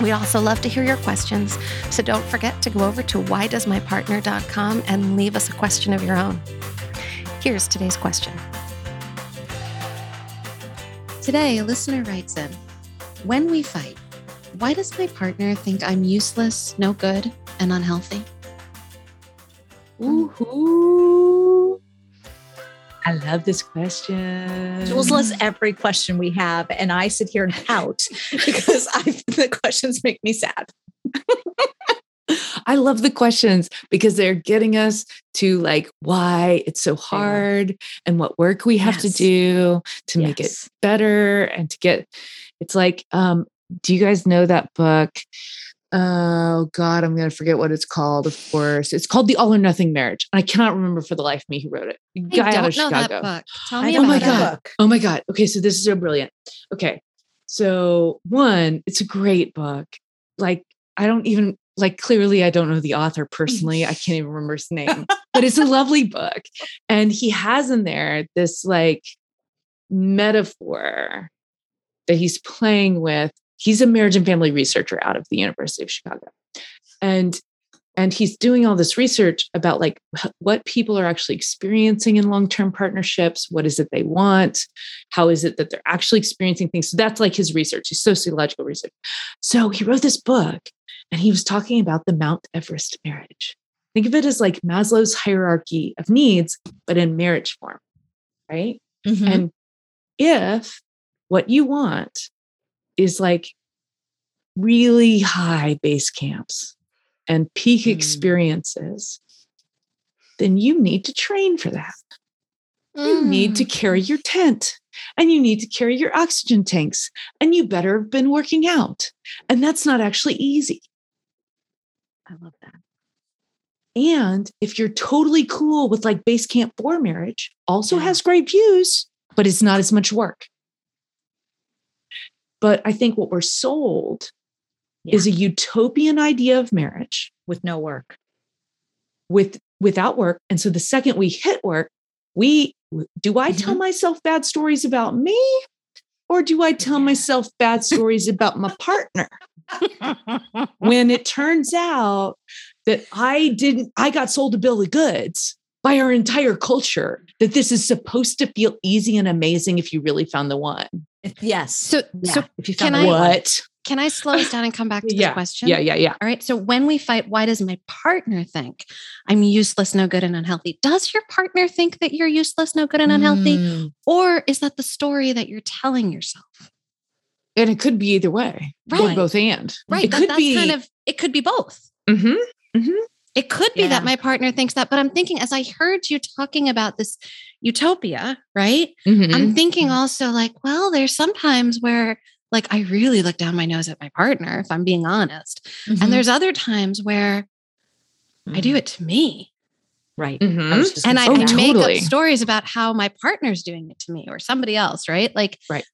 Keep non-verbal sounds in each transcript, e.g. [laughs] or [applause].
We'd also love to hear your questions, so don't forget to go over to whydoesmypartner.com and leave us a question of your own. Here's today's question. Today, a listener writes in When we fight, why does my partner think I'm useless, no good, and unhealthy? Ooh. I love this question. Jules lists every question we have, and I sit here and pout [laughs] because I, the questions make me sad. I love the questions because they're getting us to like why it's so hard and what work we have yes. to do to yes. make it better and to get it's like um do you guys know that book oh god i'm going to forget what it's called of course. It's called the all or nothing marriage i cannot remember for the life of me who wrote it. Guy out of chicago. book. tell me oh about my god book. oh my god. Okay so this is so brilliant. Okay so one it's a great book. Like i don't even like clearly i don't know the author personally. I can't even remember his name but it's a [laughs] lovely book and he has in there this like metaphor that he's playing with he's a marriage and family researcher out of the University of Chicago. And and he's doing all this research about like what people are actually experiencing in long-term partnerships. What is it they want? How is it that they're actually experiencing things? So that's like his research his sociological research. So he wrote this book and he was talking about the mount everest marriage. Think of it as like maslow's hierarchy of needs but in marriage form right? Mm-hmm. and if what you want is like really high base camps and peak mm. experiences, then you need to train for that. Mm. You need to carry mm. your tent and you need to carry your oxygen tanks and you better have been working out. And that's not actually easy. I love that. And if you're totally cool with like base camp for marriage, also yeah. has great views, but it's not as much work. But I think what we're sold yeah. is a utopian idea of marriage with no work. With without work. And so the second we hit work, we do I mm-hmm. tell myself bad stories about me or do I tell myself bad stories about my partner? [laughs] when it turns out that I didn't, I got sold a bill of goods by our entire culture that this is supposed to feel easy and amazing if you really found the one. Yes. So, yeah. so if you can what? can I slow us down and come back to yeah. the question? Yeah, yeah, yeah. All right. So when we fight, why does my partner think I'm useless, no good, and unhealthy? Does your partner think that you're useless, no good, and unhealthy? Mm. Or is that the story that you're telling yourself? And it could be either way. Right. Both and. Right. It that, could that's be kind of it could be both. Mm-hmm. Mm-hmm. It could be yeah. that my partner thinks that, but I'm thinking as I heard you talking about this utopia, right? Mm-hmm. I'm thinking mm-hmm. also like, well, there's sometimes where like I really look down my nose at my partner, if I'm being honest. Mm-hmm. And there's other times where I do mm. it to me. Right. Mm-hmm. And I, oh, I totally. make up stories about how my partner's doing it to me or somebody else, right? Like, right.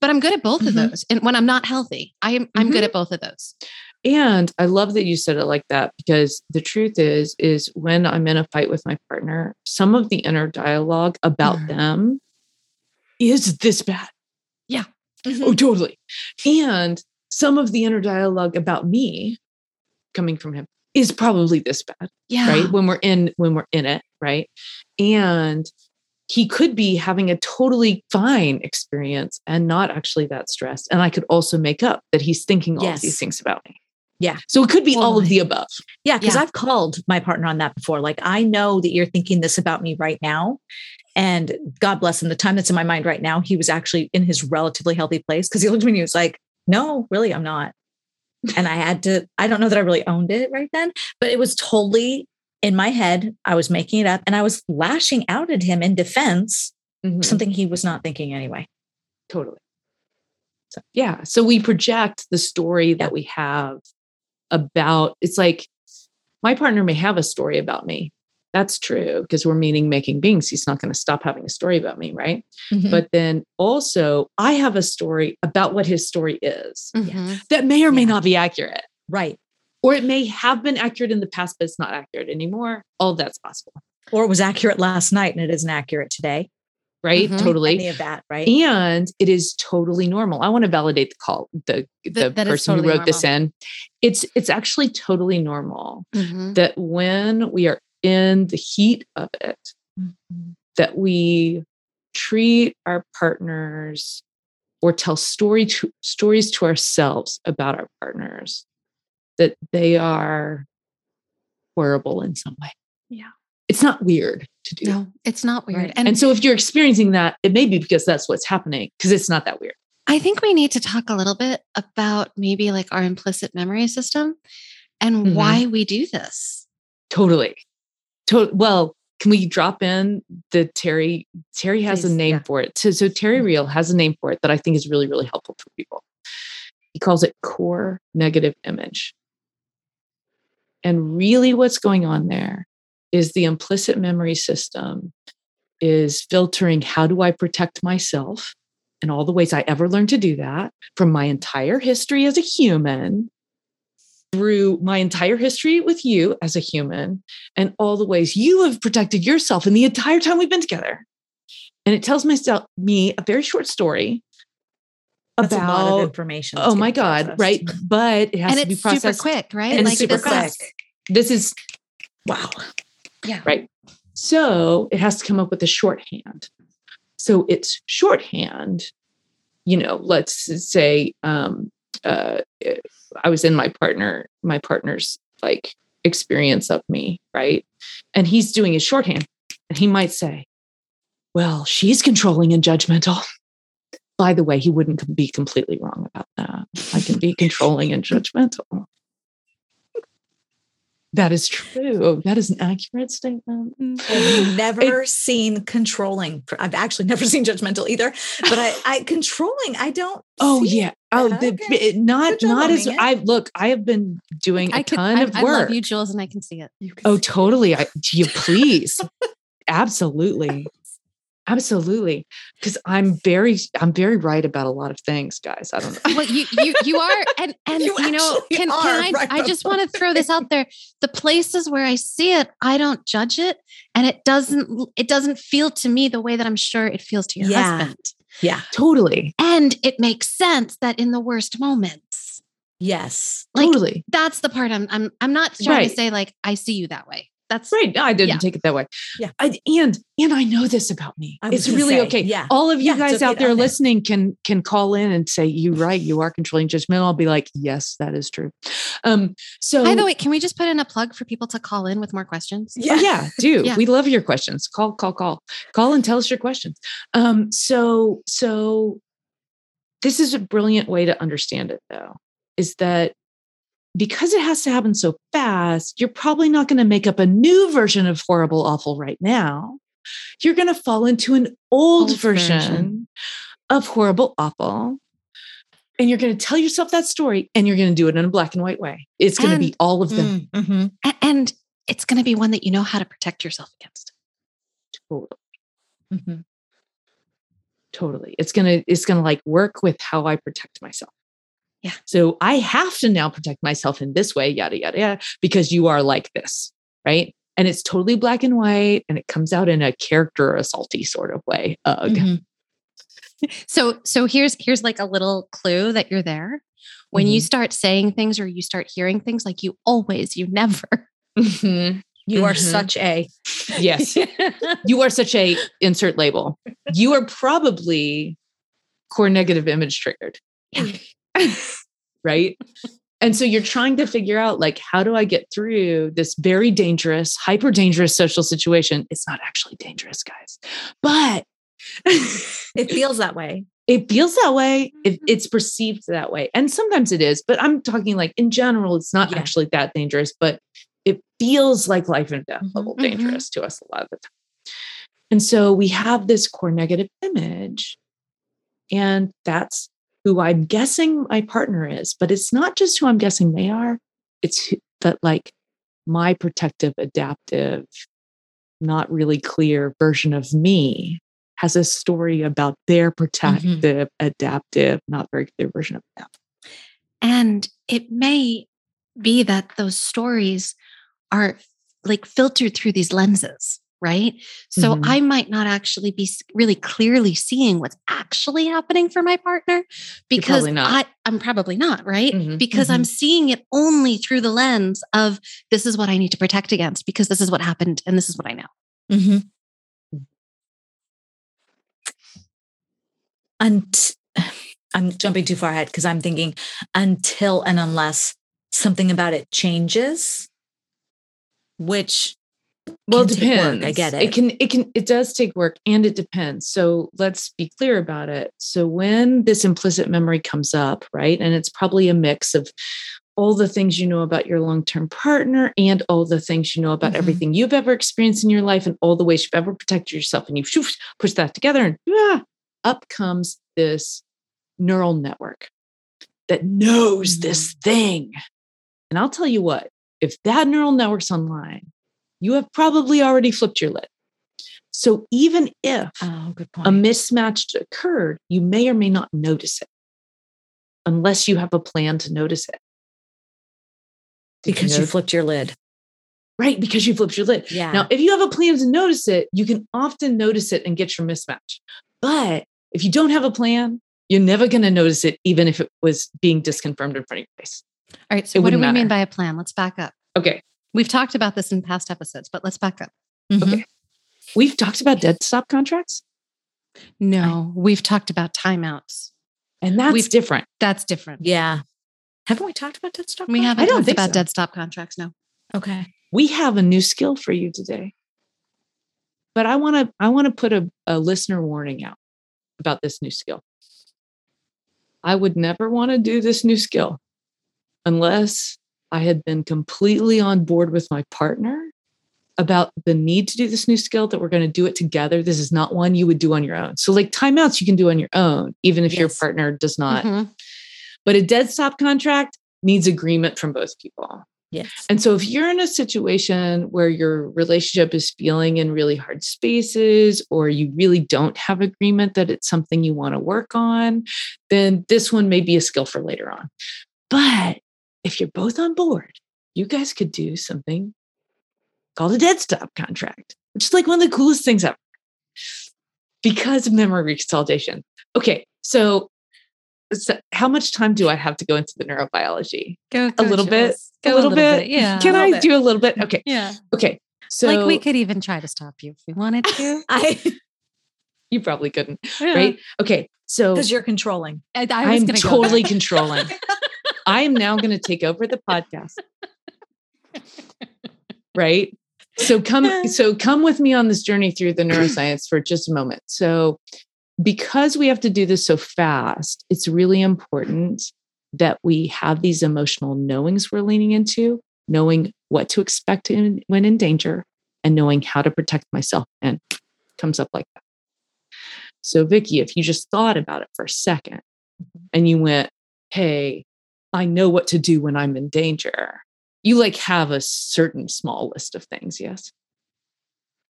But I'm good at both of mm-hmm. those. And when I'm not healthy, I am I'm good mm-hmm. at both of those. And I love that you said it like that because the truth is, is when I'm in a fight with my partner, some of the inner dialogue about mm. them is this bad. Yeah. Mm-hmm. Oh, totally. And some of the inner dialogue about me coming from him is probably this bad. Yeah. Right. When we're in, when we're in it. Right. And he could be having a totally fine experience and not actually that stressed. And I could also make up that he's thinking all yes. these things about me. Yeah. So it could be all of the above. Yeah. Cause yeah. I've called my partner on that before. Like, I know that you're thinking this about me right now. And God bless him, the time that's in my mind right now, he was actually in his relatively healthy place because he looked at me and he was like, no, really, I'm not. and I had to, I don't know that I really owned it right then, but it was totally in my head. I was making it up and I was lashing out at him in defense, mm-hmm. something he was not thinking anyway. Totally. So, yeah. So we project the story that we have about it's like my partner may have a story about me. That's true because we're meaning making beings. He's not going to stop having a story about me, right? Mm-hmm. But then also, I have a story about what his story is mm-hmm. that may or may yeah. not be accurate. Right. Or it may have been accurate in the past, but it's not accurate anymore. All that's possible. Or it was accurate last night and it isn't accurate today right? Mm-hmm. Totally. Any of that, right? And it is totally normal. I want to validate the call, the the person totally who wrote normal. this in. It's it's actually totally normal mm-hmm. that when we are in the heat of it, mm-hmm. that we treat our partners or tell story to, stories to ourselves about our partners that they are horrible in some way. Yeah it's not weird to do. No, it's not weird. Right. And, and so if you're experiencing that, it may be because that's what's happening because it's not that weird. I think we need to talk a little bit about maybe like our implicit memory system and mm-hmm. why we do this. Totally. To- well, can we drop in the Terry? Terry has Please, a name yeah. for it. So, so Terry mm-hmm. Real has a name for it that I think is really, really helpful for people. He calls it core negative image. And really, what's going on there is the implicit memory system is filtering how do I protect myself and all the ways I ever learned to do that from my entire history as a human through my entire history with you as a human and all the ways you have protected yourself in the entire time we've been together. And it tells myself me a very short story That's about information. Oh my God, processed. right? But it has and to be processed super quick, right? And like super quick. Is, this is wow. Yeah. Right. So it has to come up with a shorthand. So it's shorthand, you know, let's say um, uh, I was in my partner, my partner's like experience of me, right? And he's doing his shorthand. And he might say, Well, she's controlling and judgmental. By the way, he wouldn't be completely wrong about that. I can be [laughs] controlling and judgmental. That is true. That is an accurate statement. I've never it, seen controlling. I've actually [laughs] never seen judgmental either. But I, I controlling. I don't. Oh yeah. Oh, the, okay. not not as I look. I have been doing a I ton could, of I, work. I love you, Jules, and I can see it. oh, totally. I, do you [laughs] please. Absolutely. Absolutely. Because I'm very, I'm very right about a lot of things, guys. I don't know. Well, you, you, you are. And, [laughs] and you, you know, can, can I, right I just want to throw this out there. The places where I see it, I don't judge it. And it doesn't, it doesn't feel to me the way that I'm sure it feels to your yeah. husband. Yeah, totally. And it makes sense that in the worst moments. Yes, like, totally. That's the part I'm, I'm, I'm not trying right. to say like, I see you that way. That's right. No, I didn't yeah. take it that way. Yeah. I, and and I know this about me. It's really say, okay. Yeah. All of you yeah, guys okay out there listening can can call in and say, "You right, you are controlling judgment." I'll be like, "Yes, that is true." Um. So by the way, can we just put in a plug for people to call in with more questions? Yeah. Oh, yeah. [laughs] Do yeah. we love your questions? Call, call, call, call, and tell us your questions. Um. So so this is a brilliant way to understand it, though. Is that because it has to happen so fast, you're probably not going to make up a new version of horrible, awful right now. You're going to fall into an old, old version, version of horrible, awful. And you're going to tell yourself that story and you're going to do it in a black and white way. It's going and, to be all of them. Mm, mm-hmm. And it's going to be one that you know how to protect yourself against. Totally. Mm-hmm. Totally. It's going to, it's going to like work with how I protect myself. Yeah. So I have to now protect myself in this way, yada, yada, yada, because you are like this. Right. And it's totally black and white and it comes out in a character assaulty sort of way. Ugh. Mm-hmm. So so here's here's like a little clue that you're there. When mm-hmm. you start saying things or you start hearing things like you always, you never. [laughs] Mm-hmm. You are mm-hmm. such a yes. [laughs] you are such a insert label. You are probably core negative image triggered. Yeah. Right? And so you're trying to figure out like how do I get through this very dangerous, hyper dangerous social situation? It's not actually dangerous, guys. But it feels that way. It feels that way. It, mm-hmm. it's perceived that way. And sometimes it is, but I'm talking like in general, it's not yeah. actually that dangerous, but it feels like life and death level mm-hmm. dangerous to us a lot of the time. And so we have this core negative image, and that's who I'm guessing my partner is. But it's not just who I'm guessing they are, it's that like my protective, adaptive, not really clear version of me has a story about their mm-hmm. protective, mm-hmm. adaptive, not very clear version of them. And it may be that those stories are like filtered through these lenses, right? So mm-hmm. I might not actually be really clearly seeing what's actually happening for my partner because I, am probably not, right? Mm-hmm. Because mm-hmm. I'm seeing it only through the lens of this is what I need to protect against because this is what happened and this is what I know. Mm-hmm. And [sighs] I'm jumping too far ahead because I'm thinking until and unless something about it changes, which well, it depends. I get it. It can, it can, it does take work and it depends. So let's be clear about it. So when this implicit memory comes up, right, and it's probably a mix of all the things you know about your long term partner and all the things you know about mm-hmm. everything you've ever experienced in your life and all the ways you've ever protected yourself, and you push that together and ah, up comes this neural network that knows mm-hmm. this thing. And I'll tell you what, if that neural network's online, you have probably already flipped your lid. So even if oh, a mismatch occurred, you may or may not notice it unless you have a plan to notice it. because you, know? you flipped your lid. Right, because you flipped your lid. Yeah. Now, if you have a plan to notice it, you can often notice it and get your mismatch. But if you don't have a plan, you're never going to notice it, even if it was being disconfirmed in front of your face. All right. So, it what do we matter. mean by a plan? Let's back up. Okay. We've talked about this in past episodes, but let's back up. Mm-hmm. Okay. We've talked about dead stop contracts. No, we've talked about timeouts. And that's we've, different. That's different. Yeah. Haven't we talked about dead stop? We haven't I don't talked about so. dead stop contracts. No. Okay. We have a new skill for you today. But I want to I want to put a, a listener warning out about this new skill. I would never want to do this new skill unless I had been completely on board with my partner about the need to do this new skill that we're going to do it together. This is not one you would do on your own. So, like timeouts, you can do on your own, even if yes. your partner does not. Mm-hmm. But a dead stop contract needs agreement from both people. Yes. And so if you're in a situation where your relationship is feeling in really hard spaces or you really don't have agreement that it's something you want to work on, then this one may be a skill for later on. But if you're both on board, you guys could do something called a dead stop contract, which is like one of the coolest things ever because of memory consolidation. Okay, so, so how much time do I have to go into the neurobiology? Go, go a little bit. Go a little, bit. bit. Yeah. Can I bit. do a little bit? Okay. Yeah. Okay. So like we could even try to stop you if we wanted to. [laughs] I you probably couldn't. Yeah. Right. Okay. So because you're controlling. I, I am totally [laughs] controlling. I am now going to take over the podcast. right. So come so come with me on this journey through the [clears throat] neuroscience for just a moment. So because we have to do this so fast, it's really important that we have these emotional knowings we're leaning into, knowing what to expect in, when in danger, and knowing how to protect myself. And comes up like that. So, Vicki, if you just thought about it for a second mm-hmm. and you went, Hey, I know what to do when I'm in danger, you like have a certain small list of things, yes?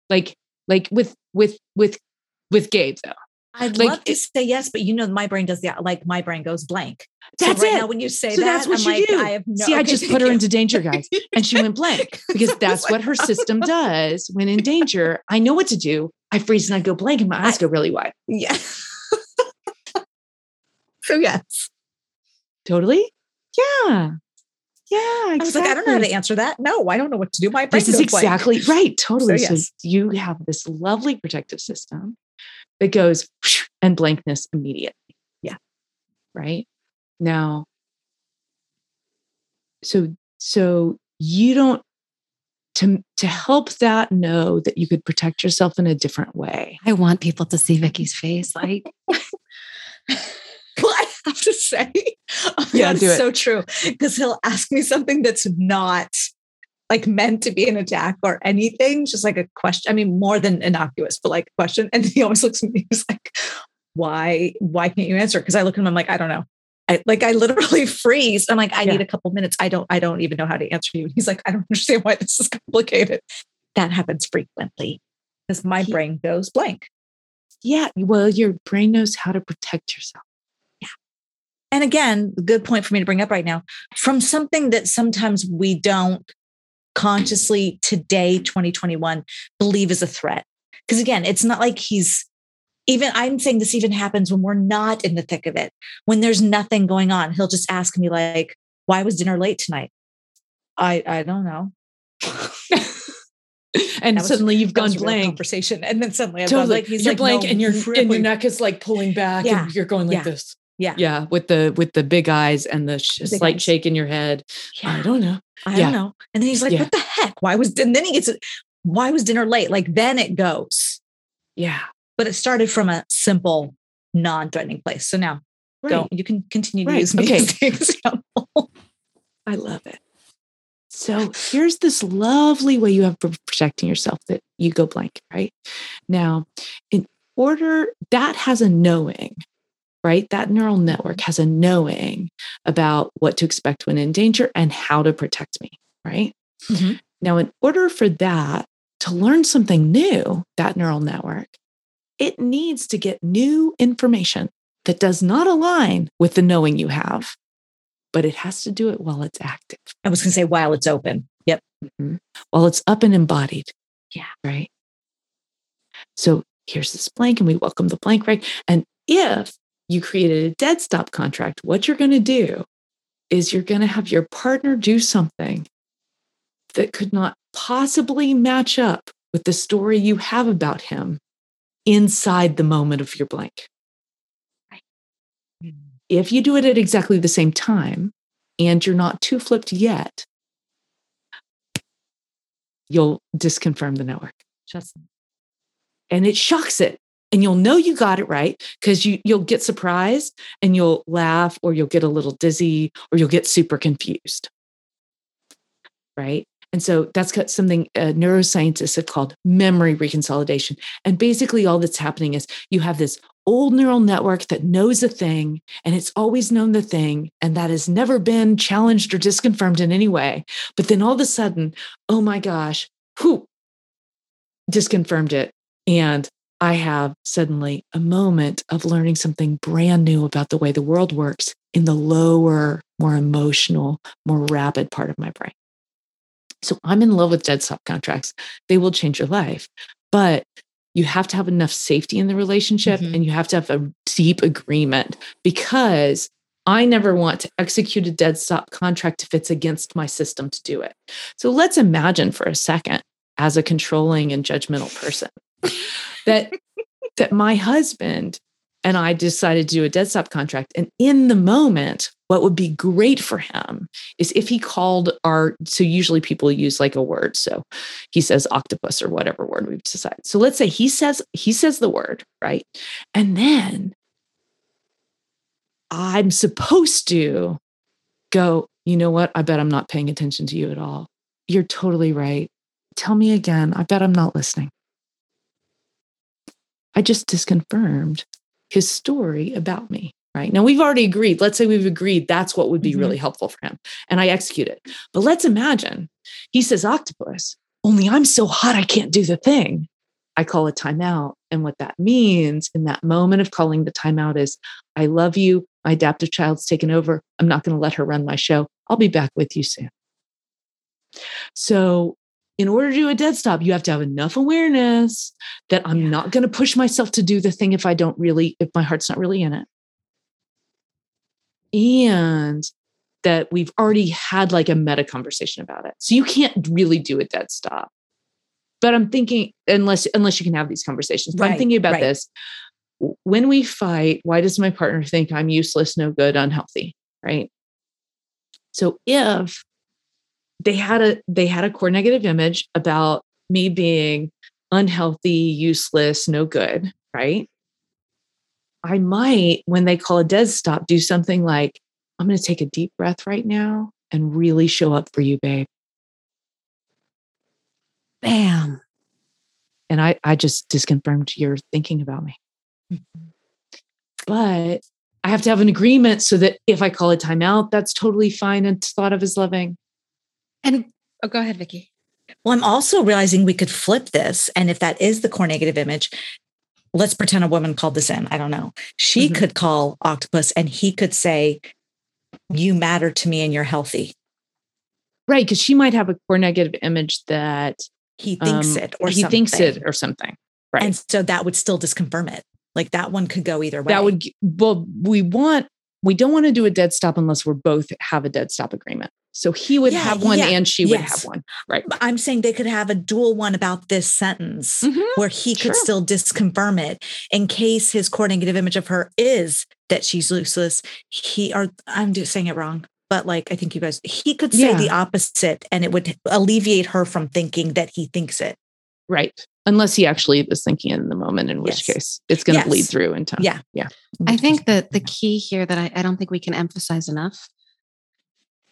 Like, like with with with with Gabe though, I'd Like, love to say yes, but you know, my brain does the like my brain goes blank. That's so right it. now, when you say So that, that's what I'm you like, do. I have no. See, I just put her you. into danger, [laughs] guys. And she went blank because [laughs] that's what her system does when in danger. I know what to do. I freeze and I go blank and my eyes I- go really wide. Yeah. [laughs] so yes, Totally? Yeah. Yeah. I was like, I don't know how to answer that. No, I don't know what to do. My brain This is goes blank. exactly right. Totally. So, yes. you have this lovely protective system that goes and blankness immediately. Yeah. Right. Now, so so you don't to to help that know that you could protect yourself in a different way. I want people to see Vicky's face. I Well, I have [laughs] to say, oh Yeah, that's do it. so true. Because he'll ask me something that's not like meant to be an attack or anything, just like a question. I mean, more than innocuous, but like a question. And he always looks at me, he's like, why, why can't you answer? Because I look at him, I'm like, I don't know. I like I literally [laughs] freeze. I'm like, I Yeah. need a couple minutes. I don't, I don't even know how to answer you. And he's like, I don't [laughs] understand why this is complicated. That happens frequently because my He- brain goes blank. Yeah. Well, your brain knows how to protect yourself. And again, good point for me to bring up right now from something that sometimes we don't consciously today, 2021, believe is a threat. Because again, it's not like he's even, I'm saying this even happens when we're not in the thick of it, when there's nothing going on. He'll just ask me, like, why was dinner late tonight? I, I don't know. [laughs] And was- suddenly you've gone blank. Conversation. And then suddenly Totally. like, he's you're like, blank no, and your and your neck is like pulling back Yeah. and you're going like Yeah. this. Yeah. Yeah, with the with the big eyes and the sh- big slight eyes. shake in your head. Yeah. I don't know. I Yeah. don't know. And then he's like, Yeah. what the heck? Why was, and then he gets, why was dinner late? Like then it goes. Yeah. but it started from a simple, non-threatening place. So now, Right. don't you can continue to Right. use me Okay. as the [laughs] example. I love it. So here's this lovely way you have for protecting yourself that you go blank, right? Now, in order, that has a knowing, right? That neural network has a knowing about what to expect when in danger and how to protect me, right? Mhm. Now, in order for that to learn something new, that neural network, it needs to get new information that does not align with the knowing you have, but it has to do it while it's active, I was going to say while it's open. Yep. Mhm. while it's up and embodied. Yeah. Right. So here's this blank, and we welcome the blank, right? And if you created a dead stop contract, what you're going to do is you're going to have your partner do something that could not possibly match up with the story you have about him inside the moment of your blank. Hmm. If you do it at exactly the same time and you're not too flipped yet, you'll disconfirm the network Just and it shocks it. And you'll know you got it right because you, you'll get surprised and you'll laugh or you'll get a little dizzy or you'll get super confused. Right. And so that's got something uh, neuroscientists have called memory reconsolidation. And basically, all that's happening is you have this old neural network that knows a thing and it's always known the thing and that has never been challenged or disconfirmed in any way. But then all of a sudden, oh my gosh, who disconfirmed it? And I have suddenly a moment of learning something brand new about the way the world works in the lower, more emotional, more rapid part of my brain. So I'm in love with dead stop contracts. They will change your life, but you have to have enough safety in the relationship Mhm. and you have to have a deep agreement because I never want to execute a dead stop contract if it's against my system to do it. So let's imagine for a second, as a controlling and judgmental person, [laughs] that that my husband and I decided to do a dead stop contract. And in the moment, what would be great for him is if he called our, so usually people use like a word. So he says octopus or whatever word we've decided. So let's say he says, he says the word, right? And then I'm supposed to go, you know what? I bet I'm not paying attention to you at all. You're totally right. Tell me again. I bet I'm not listening. I just disconfirmed his story about me. Right now, we've already agreed. Let's say we've agreed that's what would be Mhm. really helpful for him. And I execute it. But let's imagine he says octopus, only I'm so hot I can't do the thing. I call a timeout And what that means in that moment of calling the timeout is I love you. My adaptive child's taken over. I'm not going to let her run my show. I'll be back with you soon. So, in order to do a dead stop, you have to have enough awareness that I'm yeah. not going to push myself to do the thing if I don't really, if my heart's not really in it. And that we've already had like a meta conversation about it. So you can't really do a dead stop. But I'm thinking, unless unless you can have these conversations. But right, I'm thinking about right. this. When we fight, why does my partner think I'm useless, no good, unhealthy? Right. So if they had a they had a core negative image about me being unhealthy, useless, no good, right? I might, when they call a dead stop, do something like, I'm going to take a deep breath right now and really show up for you, babe. Bam. And I, I just disconfirmed your thinking about me. Mm-hmm. But I have to have an agreement so that if I call a timeout, that's totally fine and thought of as loving. And oh, go ahead, Vicki. Well, I'm also realizing we could flip this. And if that is the core negative image, let's pretend a woman called this in. I don't know. She mm-hmm. could call octopus and he could say, You matter to me and you're healthy. Right. Cause she might have a core negative image that he thinks um, it or he something. thinks it or something. Right. And so that would still disconfirm it. Like that one could go either way. That would, well, we want, we don't want to do a dead stop unless we're both have a dead stop agreement. So he would yeah, have one yeah, and she would have one. Right. I'm saying they could have a dual one about this sentence mm-hmm, where he could sure. still disconfirm it in case his core negative image of her is that she's useless. He or I'm just saying it wrong. But like I think you guys, he could say yeah. the opposite and it would alleviate her from thinking that he thinks it. Right. Unless he actually was thinking in the moment, in which yes. case it's going to yes. bleed through into. Yeah. Yeah. I think that the key here that I, I don't think we can emphasize enough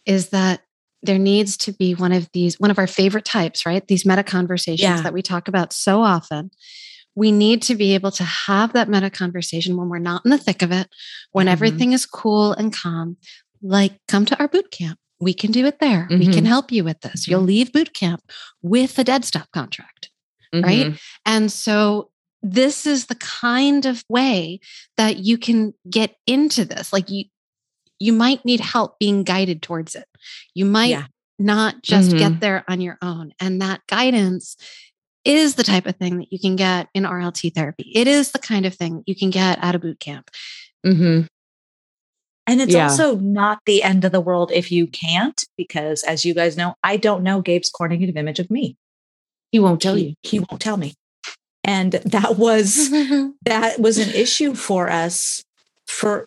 is that there needs to be one of these, one of our favorite types, right? These meta conversations yeah. that we talk about so often. We need to be able to have that meta conversation when we're not in the thick of it, when mm-hmm. everything is cool and calm. Like, come to our boot camp. We can do it there. Mm-hmm. We can mm-hmm. help you with this. Mm-hmm. You'll leave boot camp with a dead stop contract, right? Mm-hmm. And so this is the kind of way that you can get into this. Like you, you might need help being guided towards it. You might yeah. not just mm-hmm. get there on your own. And that guidance is the type of thing that you can get in RLT therapy. It is the kind of thing you can get at a boot camp. Mm-hmm. And it's yeah. also not the end of the world if you can't, because as you guys know, I don't know Gabe's core negative image of me. He won't tell he, you. He won't tell me. And that was [laughs] that was an issue for us for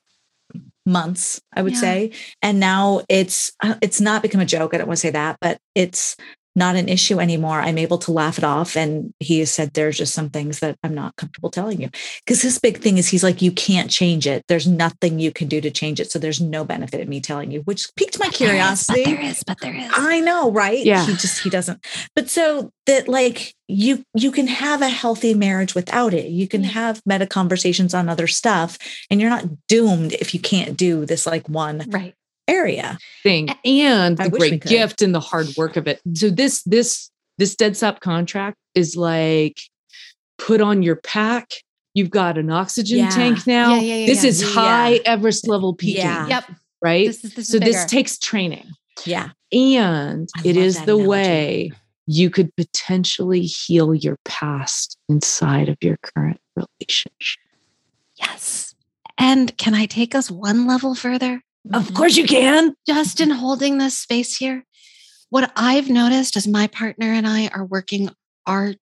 months i would yeah. say and now it's uh, it's not become a joke i don't want to say that but it's not an issue anymore. I'm able to laugh it off. And he said there's just some things that I'm not comfortable telling you. Because his big thing is he's like, you can't change it. There's nothing you can do to change it. So there's no benefit in me telling you, which piqued my but curiosity. There is, but there is, but there is. I know, right? Yeah. He just he doesn't. But so that like you you can have a healthy marriage without it. You can have meta conversations on other stuff and you're not doomed if you can't do this like one right area thing and the great gift and the hard work of it. So this this this dead stop contract is like put on your pack. You've got an oxygen yeah. tank now. Yeah, yeah, this is high Everest level peaking. Yep. Right. This is, this so this takes training. Yeah. And I it is the analogy. way you could potentially heal your past inside of your current relationship. Yes. And can I take us one level further? Of mm-hmm. course you can. Just in holding this space here, what I've noticed as my partner and I are working our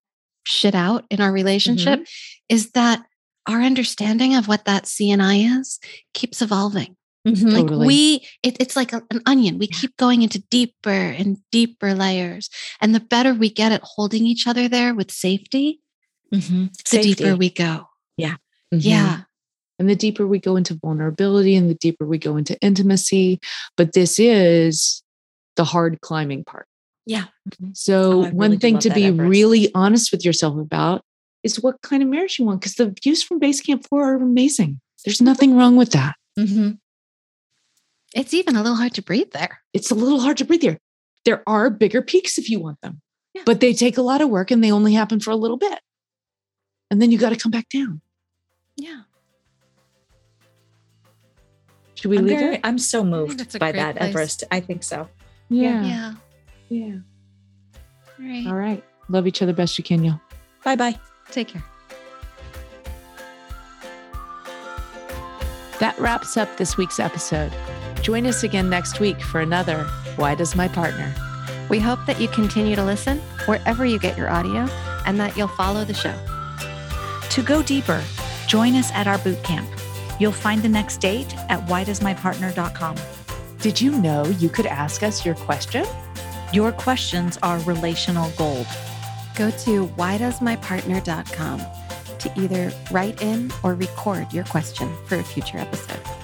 shit out in our relationship mm-hmm. is that our understanding of what that CNI is keeps evolving. Mm-hmm. Like totally. we, it, it's like a, an onion. We keep going into deeper and deeper layers. And the better we get at holding each other there with safety, mm-hmm. the safety. deeper we go. Yeah. Yeah. And the deeper we go into vulnerability and the deeper we go into intimacy. But this is the hard climbing part. Yeah. Mm-hmm. So, oh, one thing to be Everest. really honest with yourself about is what kind of marriage you want, because the views from Base Camp 4 are amazing. There's nothing wrong with that. Mm-hmm. It's even a little hard to breathe there. It's a little hard to breathe here. There are bigger peaks if you want them, yeah. but they take a lot of work and they only happen for a little bit. and then you got to come back down. Yeah. Should we I'm, leave very, it? I'm so moved by that, place. Everest. I think so. Yeah. Yeah. Yeah. All right. All right. Love each other best you can, y'all. Bye bye. Take care. That wraps up this week's episode. Join us again next week for another Why Does My Partner? We hope that you continue to listen wherever you get your audio and that you'll follow the show. To go deeper, join us at our boot camp. You'll find the next date at whydoesmypartner.com. Did you know you could ask us your question? Your questions are relational gold. Go to whydoesmypartner.com to either write in or record your question for a future episode.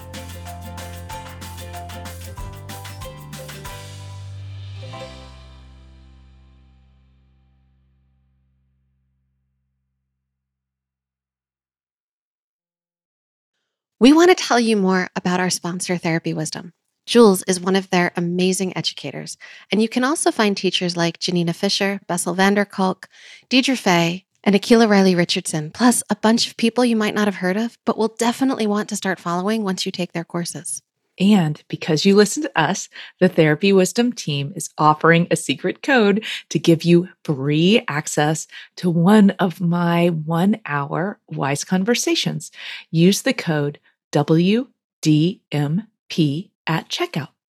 We want to tell you more about our sponsor, Therapy Wisdom. Jules is one of their amazing educators, and you can also find teachers like Janina Fisher, Bessel van der Kolk, Deirdre Fay, and Akila Riley Richardson, plus a bunch of people you might not have heard of, but will definitely want to start following once you take their courses. And because you listen to us, the Therapy Wisdom team is offering a secret code to give you free access to one of my one hour wise conversations. Use the code WDMP at checkout.